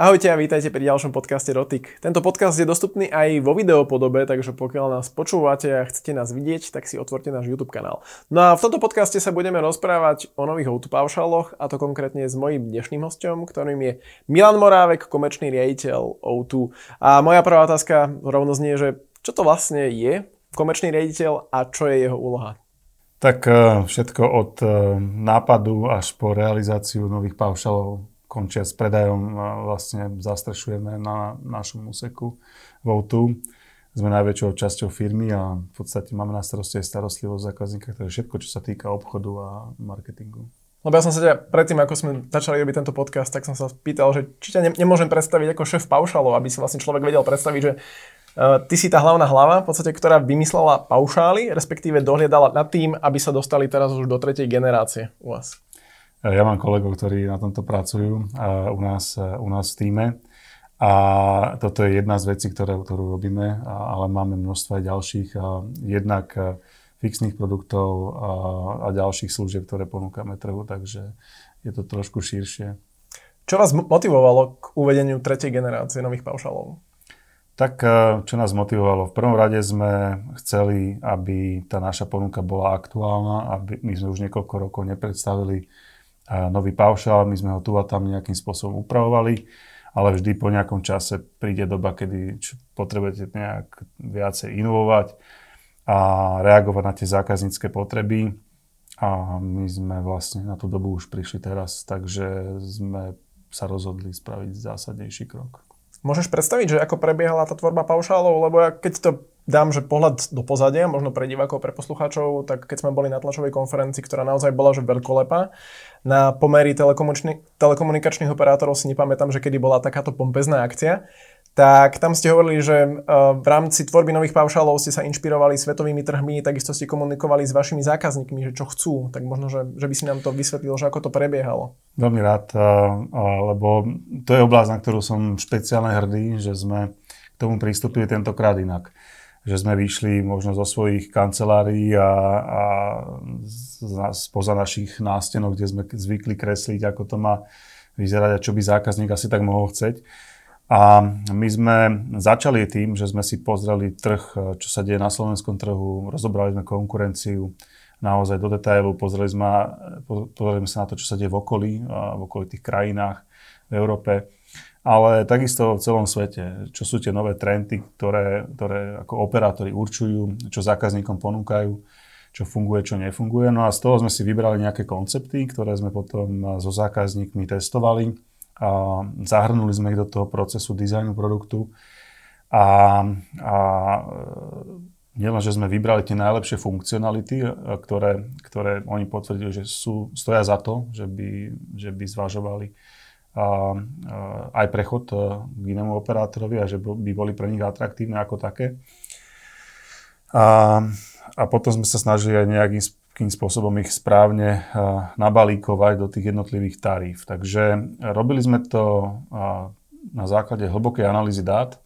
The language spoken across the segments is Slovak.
Ahojte a vítajte pri ďalšom podcaste Rotik. Tento podcast je dostupný aj vo videopodobe, takže pokiaľ nás počúvate a chcete nás vidieť, tak si otvorte náš YouTube kanál. No a v tomto podcaste sa budeme rozprávať o nových autopaušaloch a to konkrétne s mojím dnešným hostom, ktorým je Milan Morávek, komerčný riaditeľ O2. A moja prvá otázka rovno znie, že čo to vlastne je komerčný riaditeľ a čo je jeho úloha? Tak eh, všetko od eh, nápadu až po realizáciu nových paušalov končia s predajom vlastne zastrešujeme na našom úseku Voutu. Sme najväčšou časťou firmy a v podstate máme na starosti aj starostlivosť zákazníka, to všetko, čo sa týka obchodu a marketingu. Lebo ja som sa ťa predtým, ako sme začali robiť tento podcast, tak som sa pýtal, že či ťa ne, nemôžem predstaviť ako šéf paušalov, aby si vlastne človek vedel predstaviť, že uh, ty si tá hlavná hlava, v podstate, ktorá vymyslela paušály, respektíve dohliadala nad tým, aby sa dostali teraz už do tretej generácie u vás. Ja mám kolegov, ktorí na tomto pracujú u nás, u nás v týme. A toto je jedna z vecí, ktoré, ktorú robíme, ale máme množstvo aj ďalších. Jednak fixných produktov a, a ďalších služieb, ktoré ponúkame trhu, takže je to trošku širšie. Čo vás motivovalo k uvedeniu tretej generácie nových paušalov? Tak čo nás motivovalo? V prvom rade sme chceli, aby tá naša ponuka bola aktuálna, aby my sme už niekoľko rokov nepredstavili nový paušál, my sme ho tu a tam nejakým spôsobom upravovali, ale vždy po nejakom čase príde doba, kedy potrebujete nejak viacej inovovať a reagovať na tie zákaznícke potreby. A my sme vlastne na tú dobu už prišli teraz, takže sme sa rozhodli spraviť zásadnejší krok. Môžeš predstaviť, že ako prebiehala tá tvorba paušálov? Lebo ja keď to dám, že pohľad do pozadia, možno pre divákov, pre poslucháčov, tak keď sme boli na tlačovej konferencii, ktorá naozaj bola že veľkolepá, na pomery telekomunikačných operátorov si nepamätám, že kedy bola takáto pompezná akcia, tak tam ste hovorili, že e, v rámci tvorby nových paušálov ste sa inšpirovali svetovými trhmi, takisto ste komunikovali s vašimi zákazníkmi, že čo chcú, tak možno, že, že by si nám to vysvetlil, že ako to prebiehalo. Veľmi rád, e, e, lebo to je oblasť, na ktorú som špeciálne hrdý, že sme k tomu pristúpili tentokrát inak že sme vyšli možno zo svojich kancelárií a, a spoza našich nástenov, kde sme zvykli kresliť, ako to má vyzerať a čo by zákazník asi tak mohol chceť. A my sme začali tým, že sme si pozreli trh, čo sa deje na slovenskom trhu, rozobrali sme konkurenciu naozaj do detailu, pozreli sme, pozreli sme sa na to, čo sa deje v okolí, v okolitých krajinách v Európe ale takisto v celom svete, čo sú tie nové trendy, ktoré, ktoré ako operátori určujú, čo zákazníkom ponúkajú, čo funguje, čo nefunguje. No a z toho sme si vybrali nejaké koncepty, ktoré sme potom so zákazníkmi testovali a zahrnuli sme ich do toho procesu dizajnu produktu. A, a nielen, že sme vybrali tie najlepšie funkcionality, ktoré, ktoré oni potvrdili, že sú, stoja za to, že by, že by zvažovali a, aj prechod e, k inému operátorovi a že by boli pre nich atraktívne ako také. A, a potom sme sa snažili aj nejakým spôsobom ich správne e, nabalíkovať do tých jednotlivých taríf. Takže robili sme to na základe hlbokej analýzy dát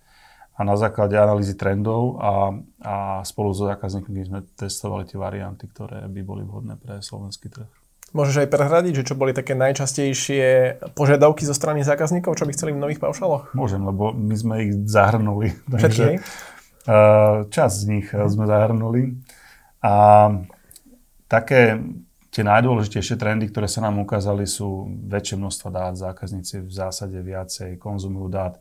a na základe analýzy trendov a, a spolu so zákazníkmi sme testovali tie varianty, ktoré by boli vhodné pre slovenský trh. Môžeš aj prehradiť, že čo boli také najčastejšie požiadavky zo strany zákazníkov, čo by chceli v nových paušaloch? Môžem, lebo my sme ich zahrnuli. Všetky? časť z nich sme zahrnuli. A také tie najdôležitejšie trendy, ktoré sa nám ukázali, sú väčšie množstva dát. Zákazníci v zásade viacej konzumujú dát.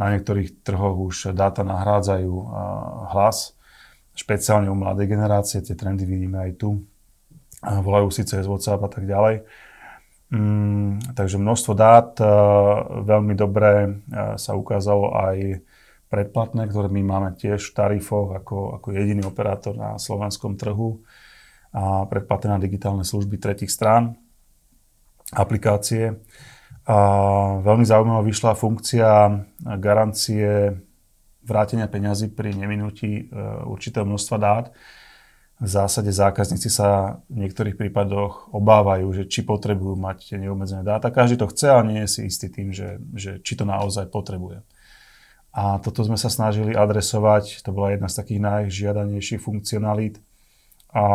Na niektorých trhoch už dáta nahrádzajú hlas. Špeciálne u mladej generácie, tie trendy vidíme aj tu volajú si cez WhatsApp a tak ďalej. Mm, takže množstvo dát, uh, veľmi dobre uh, sa ukázalo aj predplatné, ktoré my máme tiež v tarifoch ako, ako jediný operátor na slovenskom trhu a predplatné na digitálne služby tretich strán, aplikácie. A veľmi zaujímavá vyšla funkcia garancie vrátenia peňazí pri neminutí uh, určitého množstva dát v zásade zákazníci sa v niektorých prípadoch obávajú, že či potrebujú mať tie neobmedzené dáta. Každý to chce, ale nie je si istý tým, že, že či to naozaj potrebuje. A toto sme sa snažili adresovať, to bola jedna z takých najžiadanejších funkcionalít a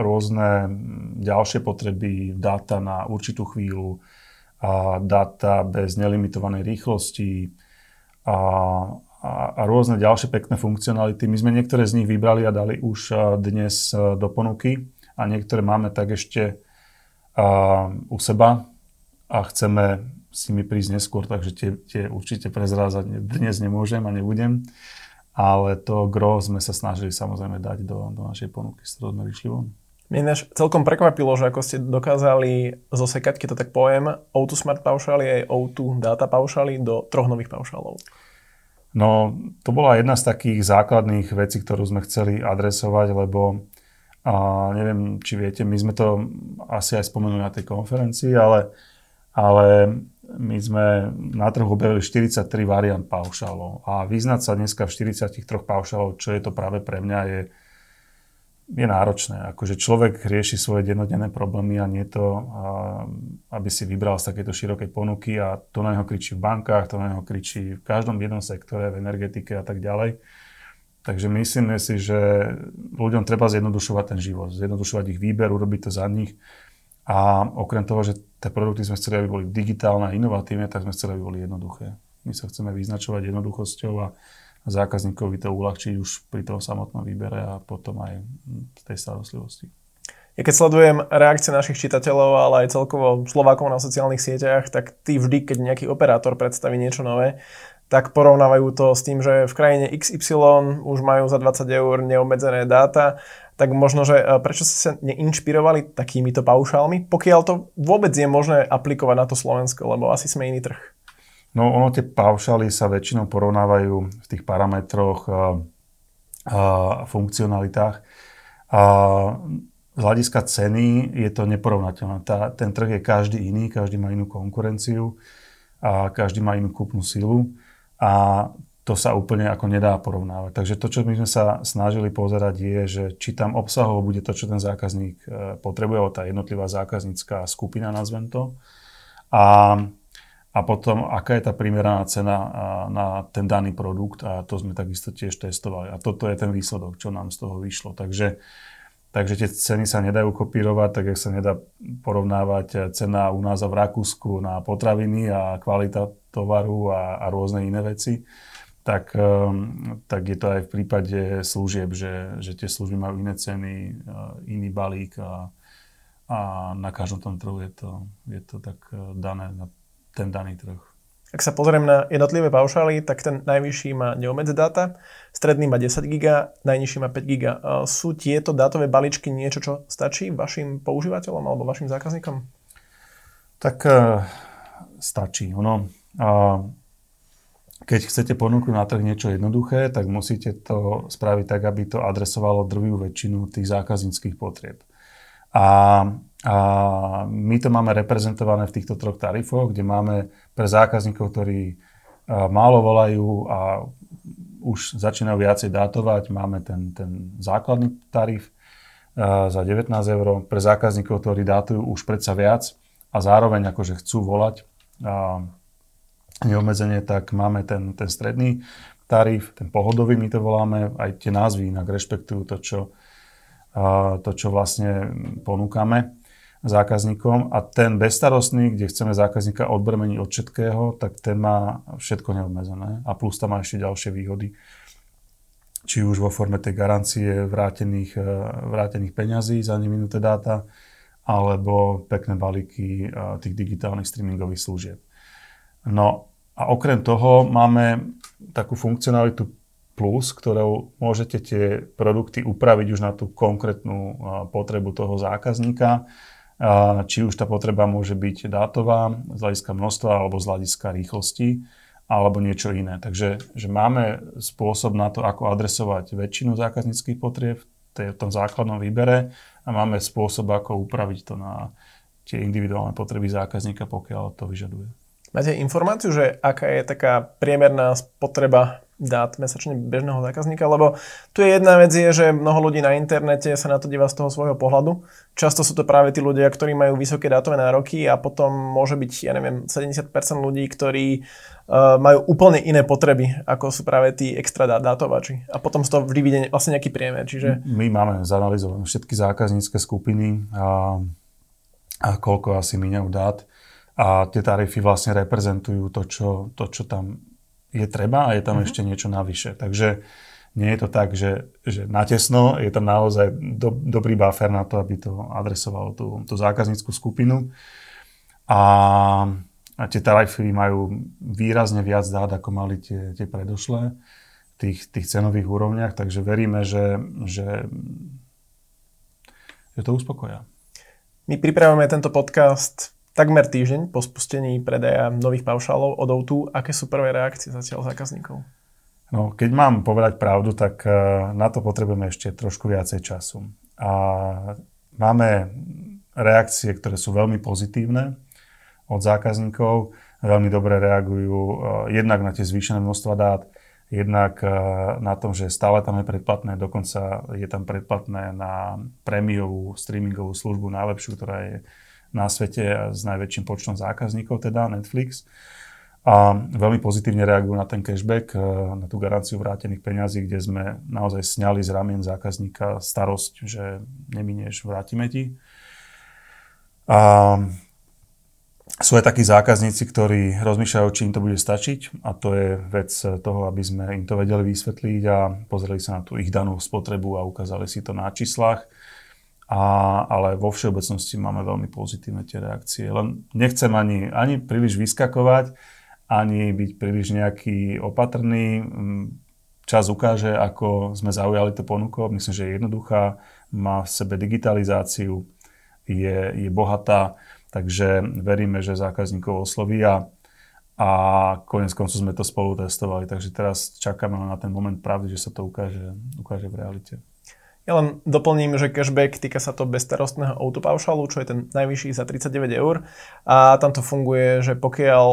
rôzne ďalšie potreby dáta na určitú chvíľu, a data bez nelimitovanej rýchlosti a, a, a rôzne ďalšie pekné funkcionality. My sme niektoré z nich vybrali a dali už dnes do ponuky a niektoré máme tak ešte u seba a chceme s nimi prísť neskôr, takže tie, tie určite prezrázať dnes nemôžem a nebudem. Ale to gro sme sa snažili samozrejme dať do, do našej ponuky, z ktorého sme vyšli von. Mne ináč celkom prekvapilo, že ako ste dokázali zosekať, keď to tak poviem, O2 Smart paušály aj O2 Data paušály do troch nových paušálov. No, to bola jedna z takých základných vecí, ktorú sme chceli adresovať, lebo a neviem, či viete, my sme to asi aj spomenuli na tej konferencii, ale, ale my sme na trhu objavili 43 variant paušálov a vyznať sa dneska v 43 paušálov, čo je to práve pre mňa, je, je náročné. Akože človek rieši svoje dennodenné problémy a nie to, aby si vybral z takéto širokej ponuky a to na neho kričí v bankách, to na neho kričí v každom jednom sektore, v energetike a tak ďalej. Takže myslíme si, že ľuďom treba zjednodušovať ten život, zjednodušovať ich výber, urobiť to za nich. A okrem toho, že tie produkty sme chceli, aby boli digitálne a inovatívne, tak sme chceli, aby boli jednoduché. My sa chceme vyznačovať jednoduchosťou a zákazníkovi to uľahčiť už pri tom samotnom výbere a potom aj v tej starostlivosti. Ja keď sledujem reakcie našich čitateľov, ale aj celkovo Slovákov na sociálnych sieťach, tak ty vždy, keď nejaký operátor predstaví niečo nové, tak porovnávajú to s tým, že v krajine XY už majú za 20 eur neobmedzené dáta, tak možno, že e, prečo ste sa neinšpirovali takýmito paušálmi, pokiaľ to vôbec je možné aplikovať na to Slovensko, lebo asi sme iný trh. No ono tie paušály sa väčšinou porovnávajú v tých parametroch a, a funkcionalitách. A z hľadiska ceny je to neporovnateľné. Tá, ten trh je každý iný, každý má inú konkurenciu a každý má inú kúpnu silu a to sa úplne ako nedá porovnávať. Takže to, čo my sme sa snažili pozerať je, že či tam obsahovo bude to, čo ten zákazník e, potrebuje, tá jednotlivá zákaznícká skupina, nazvem to. A, a potom, aká je tá primeraná cena na ten daný produkt a to sme takisto tiež testovali. A toto je ten výsledok, čo nám z toho vyšlo. Takže Takže tie ceny sa nedajú kopírovať, tak sa nedá porovnávať cena u nás a v Rakúsku na potraviny a kvalita tovaru a, a rôzne iné veci. Tak, ehm, tak je to aj v prípade služieb, že, že tie služby majú iné ceny, iný balík a, a na každom tom trhu je to, je to tak e, dané na ten daný trh. Ak sa pozriem na jednotlivé paušály, tak ten najvyšší má neomedze dáta, stredný má 10 GB, najnižší má 5 GB. Sú tieto dátové balíčky niečo, čo stačí vašim používateľom alebo vašim zákazníkom? Tak uh, stačí. Ono, uh, keď chcete ponúknuť na trh niečo jednoduché, tak musíte to spraviť tak, aby to adresovalo drvivú väčšinu tých zákazníckých potrieb. A a my to máme reprezentované v týchto troch tarifoch, kde máme pre zákazníkov, ktorí málo volajú a už začínajú viacej dátovať, máme ten, ten základný tarif za 19 eur. Pre zákazníkov, ktorí dátujú už predsa viac a zároveň akože chcú volať a neobmedzenie, tak máme ten, ten stredný tarif, ten pohodový my to voláme, aj tie názvy inak rešpektujú to, čo, to, čo vlastne ponúkame zákazníkom a ten bezstarostný, kde chceme zákazníka odbrmeniť od všetkého, tak ten má všetko neobmedzené a plus tam má ešte ďalšie výhody. Či už vo forme tej garancie vrátených, e, vrátených peňazí za neminuté dáta, alebo pekné balíky e, tých digitálnych streamingových služieb. No a okrem toho máme takú funkcionalitu plus, ktorou môžete tie produkty upraviť už na tú konkrétnu e, potrebu toho zákazníka či už tá potreba môže byť dátová z hľadiska množstva alebo z hľadiska rýchlosti alebo niečo iné. Takže že máme spôsob na to, ako adresovať väčšinu zákazníckých potrieb v tom základnom výbere a máme spôsob, ako upraviť to na tie individuálne potreby zákazníka, pokiaľ to vyžaduje. Máte informáciu, že aká je taká priemerná spotreba dát mesačne bežného zákazníka, lebo tu je jedna vec je, že mnoho ľudí na internete sa na to díva z toho svojho pohľadu. Často sú to práve tí ľudia, ktorí majú vysoké dátové nároky a potom môže byť, ja neviem, 70% ľudí, ktorí uh, majú úplne iné potreby, ako sú práve tí extra dátovači. A potom z toho vždy vidie vlastne nejaký priemer. Čiže... My máme zanalizované všetky zákaznícke skupiny a, a koľko asi míňajú dát. a tie tarify vlastne reprezentujú to, čo, to, čo tam je treba a je tam uh-huh. ešte niečo navyše. Takže nie je to tak, že, že natesno, je tam naozaj do, dobrý buffer na to, aby to adresovalo tú, tú zákazníckú skupinu. A, a tie tarify majú výrazne viac dát, ako mali tie, tie predošlé v tých, tých cenových úrovniach, takže veríme, že, že, že to uspokoja. My pripravujeme tento podcast takmer týždeň po spustení predaja nových paušálov od O2. Aké sú prvé reakcie zatiaľ zákazníkov? No, keď mám povedať pravdu, tak eh, na to potrebujeme ešte trošku viacej času. A máme reakcie, ktoré sú veľmi pozitívne od zákazníkov. Veľmi dobre reagujú eh, jednak na tie zvýšené množstva dát, jednak eh, na tom, že stále tam je predplatné, dokonca je tam predplatné na prémiovú streamingovú službu najlepšiu, ktorá je na svete s najväčším počtom zákazníkov, teda Netflix a veľmi pozitívne reagujú na ten cashback, e, na tú garanciu vrátených peňazí, kde sme naozaj sňali z ramien zákazníka starosť, že neminieš, vrátime ti. A sú aj takí zákazníci, ktorí rozmýšľajú, či im to bude stačiť a to je vec toho, aby sme im to vedeli vysvetliť a pozreli sa na tú ich danú spotrebu a ukázali si to na číslach. A, ale vo všeobecnosti máme veľmi pozitívne tie reakcie. Len nechcem ani, ani príliš vyskakovať, ani byť príliš nejaký opatrný. Mm, čas ukáže, ako sme zaujali to ponuko. Myslím, že je jednoduchá, má v sebe digitalizáciu, je, je bohatá, takže veríme, že zákazníkov osloví a, a konec koncov sme to spolu testovali. Takže teraz čakáme na ten moment pravdy, že sa to ukáže, ukáže v realite. Ja len doplním, že cashback týka sa to bezstarostného autopaušalu, čo je ten najvyšší za 39 eur. A tam to funguje, že pokiaľ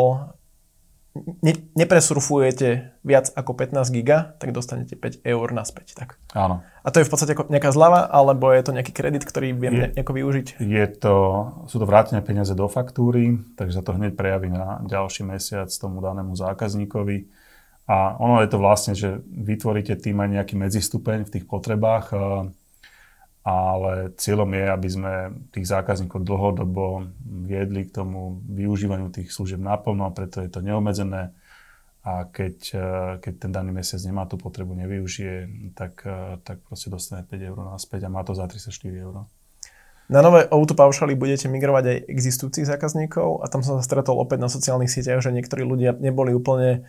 ne, nepresurfujete viac ako 15 giga, tak dostanete 5 eur naspäť. Tak. Áno. A to je v podstate ako nejaká zľava, alebo je to nejaký kredit, ktorý viem je, nejako využiť? Je to, sú to vrátené peniaze do faktúry, takže sa to hneď prejaví na ďalší mesiac tomu danému zákazníkovi. A ono je to vlastne, že vytvoríte tým aj nejaký medzistupeň v tých potrebách ale cieľom je, aby sme tých zákazníkov dlhodobo viedli k tomu využívaniu tých služieb naplno preto je to neobmedzené a keď, e, keď ten daný mesiac nemá tú potrebu, nevyužije, tak, e, tak proste dostane 5 eur naspäť a má to za 34 eur. Na nové auto paušaly budete migrovať aj existujúcich zákazníkov a tam som sa stretol opäť na sociálnych sieťach, že niektorí ľudia neboli úplne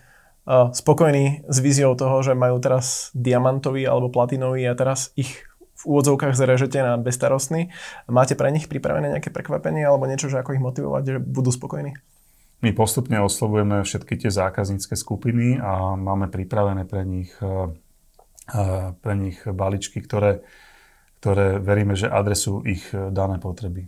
spokojní s víziou toho, že majú teraz diamantový alebo platinový a teraz ich v úvodzovkách zrežete na bezstarostný. Máte pre nich pripravené nejaké prekvapenie alebo niečo, že ako ich motivovať, že budú spokojní? My postupne oslovujeme všetky tie zákaznícke skupiny a máme pripravené pre nich, eh, eh, pre nich balíčky, ktoré, ktoré veríme, že adresujú ich eh, dané potreby.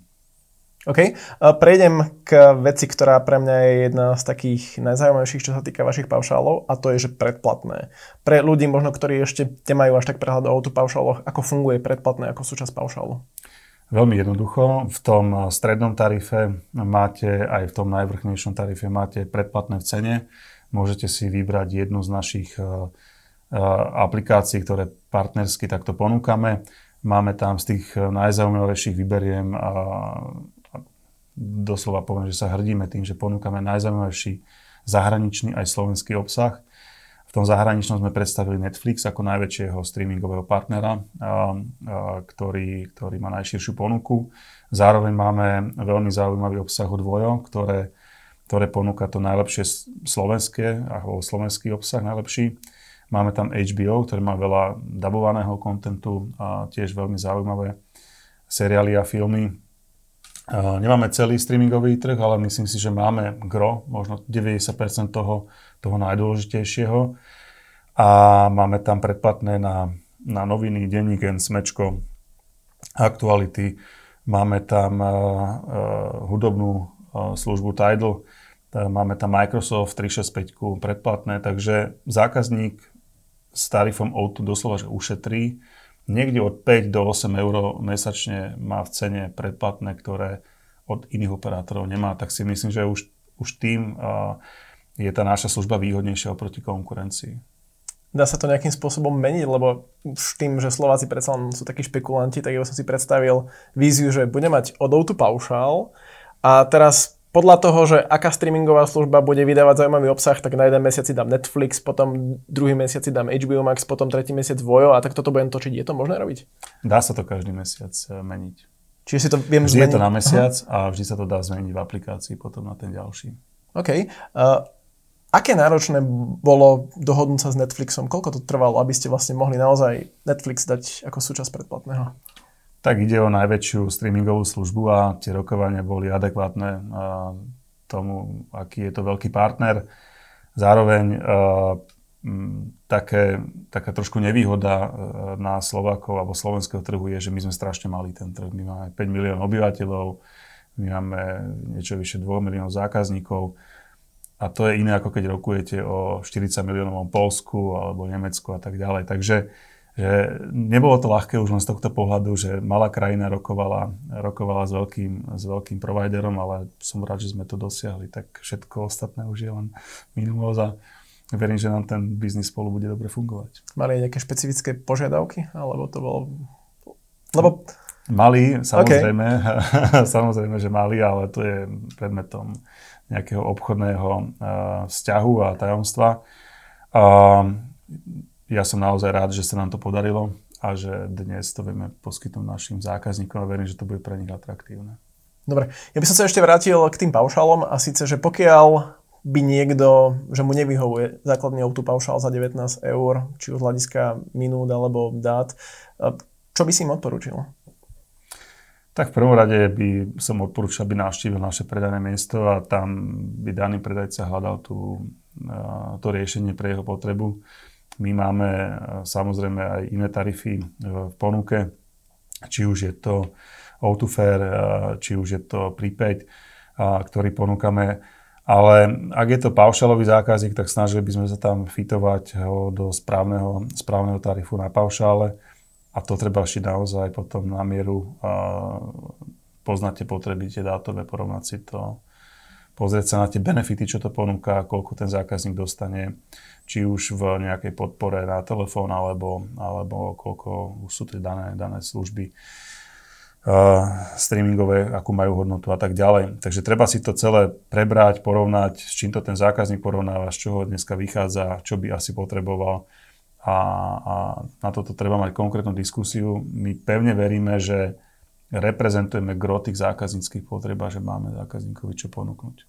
OK. Prejdem k veci, ktorá pre mňa je jedna z takých najzaujímavejších, čo sa týka vašich paušálov a to je, že predplatné. Pre ľudí možno, ktorí ešte nemajú až tak prehľad o autopaušáloch, ako funguje predplatné ako súčasť paušálu? Veľmi jednoducho. V tom strednom tarife máte, aj v tom najvrchnejšom tarife máte predplatné v cene. Môžete si vybrať jednu z našich aplikácií, ktoré partnersky takto ponúkame. Máme tam z tých najzaujímavejších vyberiem doslova poviem, že sa hrdíme tým, že ponúkame najzaujímavejší zahraničný aj slovenský obsah. V tom zahraničnom sme predstavili Netflix ako najväčšieho streamingového partnera, ktorý, ktorý má najširšiu ponuku. Zároveň máme veľmi zaujímavý obsah od Vojo, ktoré, ktoré ponúka to najlepšie slovenské, alebo slovenský obsah najlepší. Máme tam HBO, ktorý má veľa dabovaného kontentu a tiež veľmi zaujímavé seriály a filmy. Nemáme celý streamingový trh, ale myslím si, že máme gro, možno 90% toho, toho najdôležitejšieho. A máme tam predplatné na, na noviny, denník, smečko, aktuality. Máme tam uh, hudobnú uh, službu Tidal, máme tam Microsoft 365 predplatné, takže zákazník s tarifom O2 doslova že ušetrí niekde od 5 do 8 eur mesačne má v cene predplatné, ktoré od iných operátorov nemá, tak si myslím, že už, už tým uh, je tá naša služba výhodnejšia oproti konkurencii. Dá sa to nejakým spôsobom meniť, lebo už tým, že Slováci predsa sú takí špekulanti, tak ja som si predstavil víziu, že bude mať od paušál. A teraz podľa toho, že aká streamingová služba bude vydávať zaujímavý obsah, tak na jeden mesiac si dám Netflix, potom druhý mesiac si dám HBO Max, potom tretí mesiac Vojo a tak toto budem točiť. Je to možné robiť? Dá sa to každý mesiac eh, meniť. Čiže si to viem vždy zmeniť? je to na mesiac Aha. a vždy sa to dá zmeniť v aplikácii potom na ten ďalší. OK. Uh, aké náročné bolo dohodnúť sa s Netflixom? Koľko to trvalo, aby ste vlastne mohli naozaj Netflix dať ako súčasť predplatného? Tak ide o najväčšiu streamingovú službu a tie rokovania boli adekvátne tomu, aký je to veľký partner. Zároveň uh, také, taká trošku nevýhoda uh, na Slovákov alebo slovenského trhu je, že my sme strašne mali ten trh. My máme 5 miliónov obyvateľov, my máme niečo vyše 2 miliónov zákazníkov a to je iné, ako keď rokujete o 40 miliónovom Polsku alebo Nemecku a tak ďalej. Takže že nebolo to ľahké už len z tohto pohľadu, že malá krajina rokovala, rokovala s, veľkým, s veľkým providerom, ale som rád, že sme to dosiahli. Tak všetko ostatné už je len minulosť a verím, že nám ten biznis spolu bude dobre fungovať. Mali nejaké špecifické požiadavky? Alebo to bolo... Lebo... Mali, samozrejme, okay. samozrejme, že mali, ale to je predmetom nejakého obchodného uh, vzťahu a tajomstva. Uh, ja som naozaj rád, že sa nám to podarilo a že dnes to vieme poskytnúť našim zákazníkom a verím, že to bude pre nich atraktívne. Dobre, ja by som sa ešte vrátil k tým paušálom a síce, že pokiaľ by niekto, že mu nevyhovuje základný auto paušál za 19 eur, či už hľadiska minút alebo dát, čo by si im odporúčil? Tak v prvom rade by som odporúčal, aby navštívil naše predajné miesto a tam by daný predajca hľadal tú, to riešenie pre jeho potrebu. My máme e, samozrejme aj iné tarify e, v ponuke, či už je to o fair, e, či už je to prepaid, ktorý ponúkame. Ale ak je to paušalový zákazník, tak snažili by sme sa tam fitovať ho do správneho, správneho tarifu na paušále a to treba šiť naozaj potom na mieru. Poznáte potreby, tie dátové, porovnať si to, pozrieť sa na tie benefity, čo to ponúka, koľko ten zákazník dostane či už v nejakej podpore na telefón, alebo, alebo koľko sú tie dané, dané služby uh, streamingové, akú majú hodnotu a tak ďalej. Takže treba si to celé prebrať, porovnať, s čím to ten zákazník porovnáva, z čoho dneska vychádza, čo by asi potreboval. A, a na toto treba mať konkrétnu diskusiu. My pevne veríme, že reprezentujeme gro tých zákazníckých potreb a že máme zákazníkovi čo ponúknuť.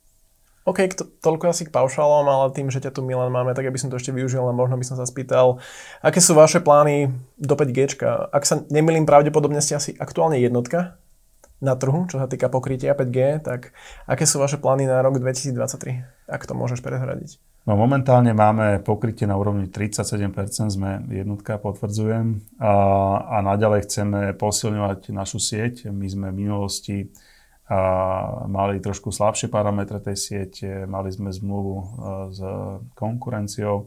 OK, to, toľko asi k paušálom, ale tým, že ťa tu Milan máme, tak aby som to ešte využil, len možno by som sa spýtal, aké sú vaše plány do 5G? Ak sa nemilím, pravdepodobne ste asi aktuálne jednotka na trhu, čo sa týka pokrytia 5G, tak aké sú vaše plány na rok 2023? Ak to môžeš prezradiť. No momentálne máme pokrytie na úrovni 37%, sme jednotka, potvrdzujem. A, a naďalej chceme posilňovať našu sieť. My sme v minulosti a mali trošku slabšie parametre tej siete, mali sme zmluvu e, s konkurenciou, e,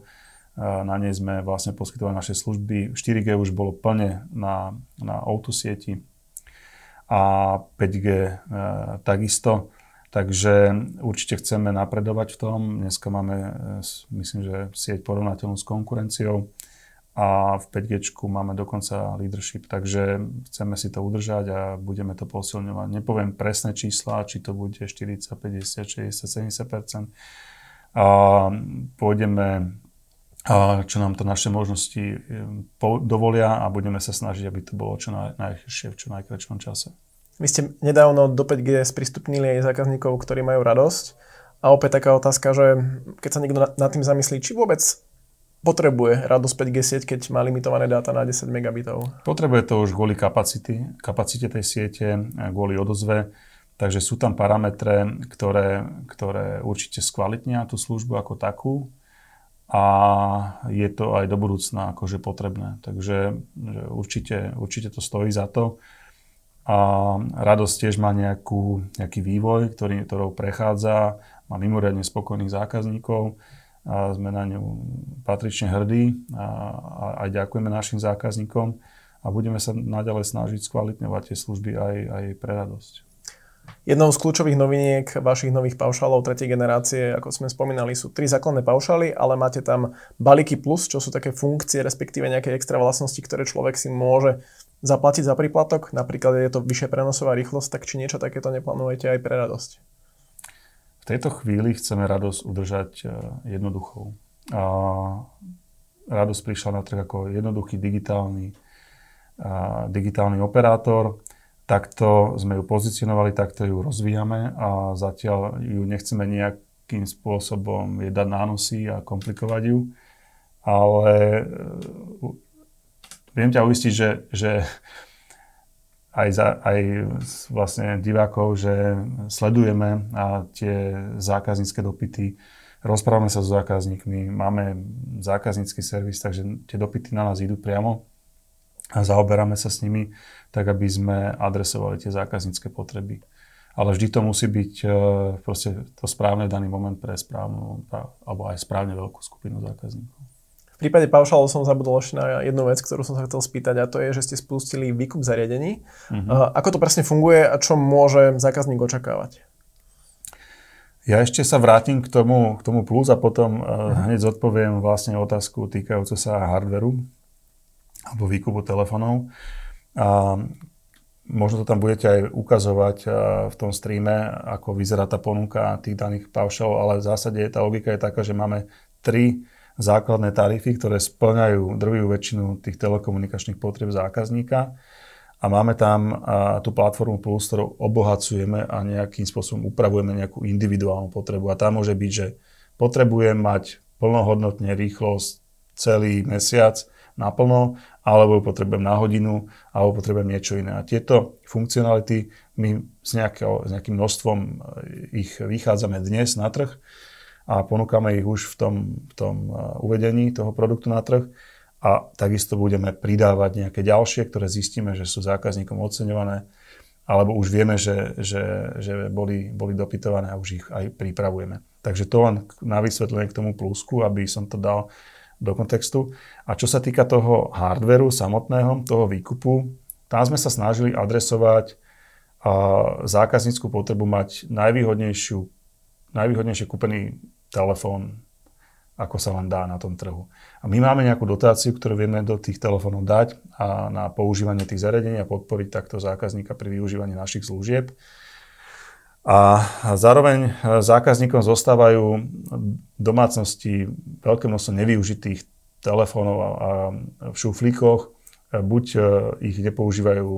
na nej sme vlastne poskytovali naše služby. 4G už bolo plne na, na O2 sieti a 5G e, takisto. Takže určite chceme napredovať v tom. Dneska máme, myslím, že sieť porovnateľnú s konkurenciou a v 5G máme dokonca leadership, takže chceme si to udržať a budeme to posilňovať. Nepoviem presné čísla, či to bude 40, 50, 60, 70 a pôjdeme, čo nám to naše možnosti dovolia a budeme sa snažiť, aby to bolo čo naj, v čo najkračšom čase. Vy ste nedávno do 5G sprístupnili aj zákazníkov, ktorí majú radosť. A opäť taká otázka, že keď sa niekto nad tým zamyslí, či vôbec potrebuje radosť 5G sieť, keď má limitované dáta na 10 megabitov? Potrebuje to už kvôli kapacity, kapacite tej siete, kvôli odozve. Takže sú tam parametre, ktoré, ktoré určite skvalitnia tú službu ako takú a je to aj do budúcna akože potrebné. Takže určite, určite to stojí za to. A radosť tiež má nejakú, nejaký vývoj, ktorý, ktorou prechádza, má mimoriadne spokojných zákazníkov a sme na ňu patrične hrdí a, a aj ďakujeme našim zákazníkom a budeme sa naďalej snažiť skvalitňovať tie služby aj, aj pre radosť. Jednou z kľúčových noviniek vašich nových paušálov tretej generácie, ako sme spomínali, sú tri základné paušály, ale máte tam balíky plus, čo sú také funkcie, respektíve nejaké extra vlastnosti, ktoré človek si môže zaplatiť za príplatok. Napríklad je to vyššia prenosová rýchlosť, tak či niečo takéto neplánujete aj pre radosť? v tejto chvíli chceme radosť udržať e, jednoduchou. A radosť prišla na trh ako jednoduchý digitálny, digitálny operátor. Takto sme ju pozicionovali, takto ju rozvíjame a zatiaľ ju nechceme nejakým spôsobom jedať nánosy a komplikovať ju. Ale e, viem ťa uistiť, že, že aj, za, aj vlastne divákov, že sledujeme a tie zákaznícke dopity, rozprávame sa s zákazníkmi, máme zákaznícky servis, takže tie dopity na nás idú priamo a zaoberáme sa s nimi tak, aby sme adresovali tie zákaznícke potreby. Ale vždy to musí byť e, proste to správne v daný moment pre správnu alebo aj správne veľkú skupinu zákazníkov. V prípade paušálov som zabudol ešte na jednu vec, ktorú som sa chcel spýtať a to je, že ste spustili výkup zariadení. Uh-huh. Ako to presne funguje a čo môže zákazník očakávať? Ja ešte sa vrátim k tomu, k tomu plus a potom uh-huh. hneď zodpoviem vlastne otázku týkajúcu sa hardveru alebo výkupu telefónov. A možno to tam budete aj ukazovať v tom streame, ako vyzerá tá ponuka tých daných paušalov, ale v zásade tá logika je taká, že máme tri základné tarify, ktoré splňajú drvivú väčšinu tých telekomunikačných potrieb zákazníka a máme tam a, tú platformu Plus, ktorou obohacujeme a nejakým spôsobom upravujeme nejakú individuálnu potrebu. A tá môže byť, že potrebujem mať plnohodnotne rýchlosť celý mesiac naplno, alebo potrebujem na hodinu, alebo potrebujem niečo iné. A tieto funkcionality my s, nejakou, s nejakým množstvom e, ich vychádzame dnes na trh a ponúkame ich už v tom, v tom uvedení toho produktu na trh a takisto budeme pridávať nejaké ďalšie, ktoré zistíme, že sú zákazníkom oceňované alebo už vieme, že, že, že boli, boli dopytované a už ich aj pripravujeme. Takže to len na vysvetlenie k tomu plusku, aby som to dal do kontextu. A čo sa týka toho hardveru samotného, toho výkupu, tam sme sa snažili adresovať a zákazníckú potrebu mať najvýhodnejšiu, najvýhodnejšie kúpený telefón, ako sa len dá na tom trhu. A my máme nejakú dotáciu, ktorú vieme do tých telefónov dať a na používanie tých zariadení a podporiť takto zákazníka pri využívaní našich služieb. A zároveň zákazníkom zostávajú domácnosti veľké množstvo nevyužitých telefónov a v šuflíkoch. Buď e, ich nepoužívajú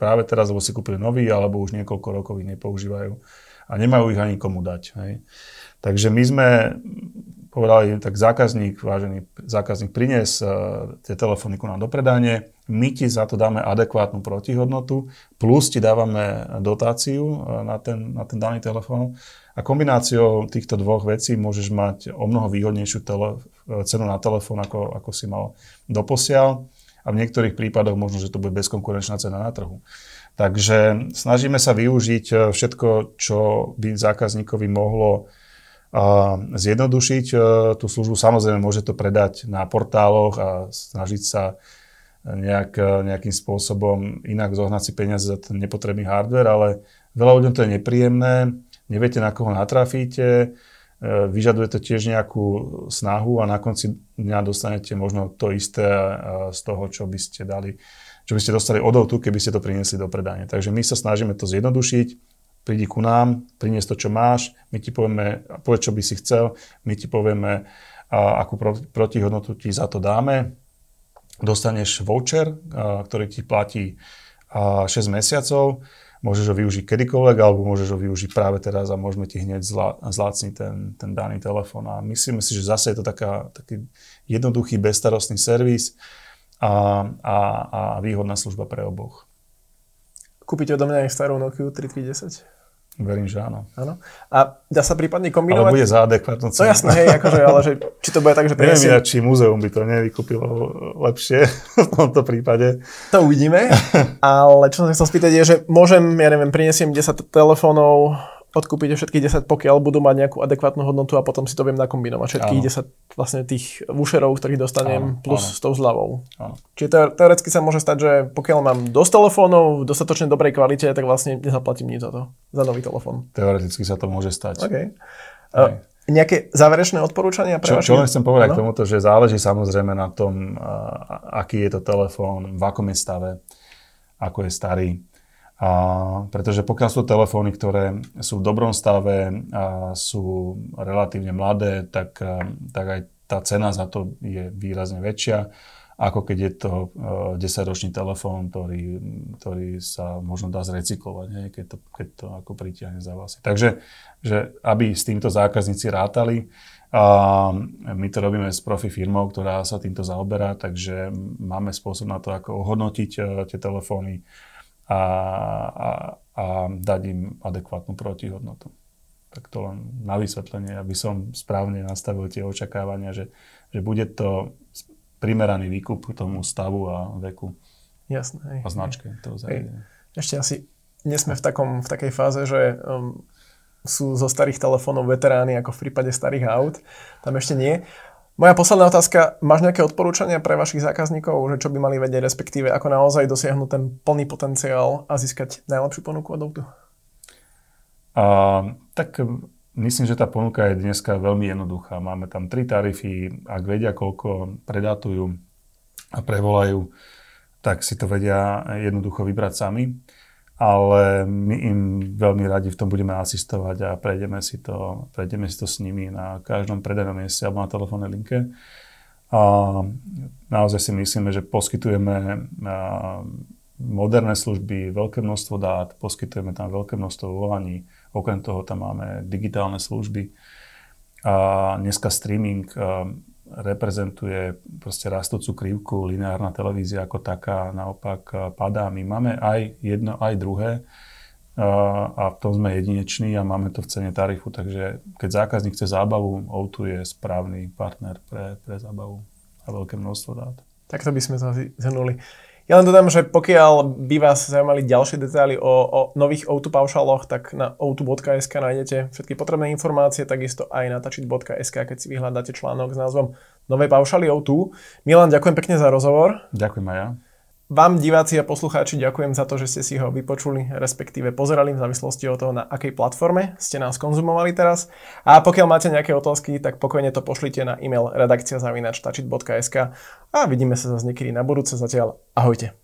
práve teraz, lebo si kúpili nový, alebo už niekoľko rokov ich nepoužívajú a nemajú ich ani komu dať. Hej. Takže my sme povedali, tak zákazník, vážený zákazník, prinies uh, tie telefóny ku nám do predanie, my ti za to dáme adekvátnu protihodnotu, plus ti dávame dotáciu uh, na ten, na ten daný telefón. A kombináciou týchto dvoch vecí môžeš mať o mnoho výhodnejšiu tele, uh, cenu na telefón, ako, ako si mal doposiaľ. A v niektorých prípadoch možno, že to bude bezkonkurenčná cena na trhu. Takže snažíme sa využiť všetko, čo by zákazníkovi mohlo zjednodušiť e, tú službu. Samozrejme, môže to predať na portáloch a snažiť sa nejak, e, nejakým spôsobom inak zohnať si peniaze za ten nepotrebný hardware, ale veľa ľuďom to je nepríjemné, neviete, na koho natrafíte, e, vyžaduje to tiež nejakú snahu a na konci dňa dostanete možno to isté z toho, čo by ste dali, čo by ste dostali odovtu, keby ste to priniesli do predania. Takže my sa snažíme to zjednodušiť, prídi ku nám, prinies to, čo máš, my ti povieme, povedz, čo by si chcel, my ti povieme, a akú protihodnotu ti za to dáme. Dostaneš voucher, ktorý ti platí 6 mesiacov, môžeš ho využiť kedykoľvek, alebo môžeš ho využiť práve teraz a môžeme ti hneď zla, ten, ten daný telefón. A myslíme si, že zase je to taká, taký jednoduchý, bezstarostný servis a, a, a výhodná služba pre oboch. Kúpiť odo mňa aj starú Nokia 3310? Verím, že áno. áno. A dá sa prípadne kombinovať? Ale bude za adekvátnu cenu. No jasné, hej, akože, ale že, či to bude tak, že prinesiem... Neviem, či múzeum by to nevykúpilo lepšie v tomto prípade. To uvidíme, ale čo som chcel spýtať je, že môžem, ja neviem, prinesiem 10 telefónov odkúpite všetkých 10, pokiaľ budú mať nejakú adekvátnu hodnotu a potom si to viem nakombinovať. Všetkých áno. 10 vlastne tých vúšerov, ktorých dostanem, áno, plus áno. s tou zľavou. Áno. Čiže teoreticky sa môže stať, že pokiaľ mám dosť telefónov v dostatočne dobrej kvalite, tak vlastne nezaplatím nič za to, za nový telefón. Teoreticky sa to môže stať. Okay. Uh, nejaké záverečné odporúčania pre Čo, čo len chcem povedať no? k tomuto, že záleží samozrejme na tom, aký je to telefón, v akom je stave, ako je starý a pretože pokiaľ sú telefóny, ktoré sú v dobrom stave a sú relatívne mladé, tak, tak aj tá cena za to je výrazne väčšia, ako keď je to 10-ročný telefón, ktorý, ktorý sa možno dá zrecyklovať, nie? Keď, to, keď to ako pritiahne za vlasy. Takže že aby s týmto zákazníci rátali, a my to robíme s profi firmou, ktorá sa týmto zaoberá, takže máme spôsob na to, ako ohodnotiť e, tie telefóny a, a, a dať im adekvátnu protihodnotu. Tak to len na vysvetlenie, aby som správne nastavil tie očakávania, že, že bude to primeraný výkup tomu stavu a veku Jasné, a značke toho zariadenia. Ešte asi nie sme v, takom, v takej fáze, že um, sú zo starých telefónov veterány ako v prípade starých aut. Tam ešte nie. Moja posledná otázka, máš nejaké odporúčania pre vašich zákazníkov, že čo by mali vedieť, respektíve ako naozaj dosiahnuť ten plný potenciál a získať najlepšiu ponuku od autu? A, tak myslím, že tá ponuka je dneska veľmi jednoduchá. Máme tam tri tarify, ak vedia, koľko predatujú a prevolajú, tak si to vedia jednoducho vybrať sami ale my im veľmi radi v tom budeme asistovať a prejdeme si to, prejdeme si to s nimi na každom predajnom mieste alebo na telefónnej linke. A naozaj si myslíme, že poskytujeme moderné služby, veľké množstvo dát, poskytujeme tam veľké množstvo volaní, okrem toho tam máme digitálne služby. A dneska streaming reprezentuje proste rastúcu krivku, lineárna televízia ako taká naopak eh, padá. My máme aj jedno, aj druhé eh, a v tom sme jedineční a máme to v cene tarifu, takže keď zákazník chce zábavu, O2 je správny partner pre, pre zábavu a veľké množstvo dát. Takto by sme to zhrnuli. Ja len dodám, že pokiaľ by vás zaujímali ďalšie detaily o, o nových O2 paušaloch, tak na o2.sk nájdete všetky potrebné informácie, takisto aj na tačit.sk, keď si vyhľadáte článok s názvom Nové paušaly O2. Milan, ďakujem pekne za rozhovor. Ďakujem aj ja. Vám, diváci a poslucháči, ďakujem za to, že ste si ho vypočuli, respektíve pozerali v závislosti od toho, na akej platforme ste nás konzumovali teraz. A pokiaľ máte nejaké otázky, tak pokojne to pošlite na e-mail redakcia.tačit.sk a vidíme sa zase niekedy na budúce. Zatiaľ ahojte.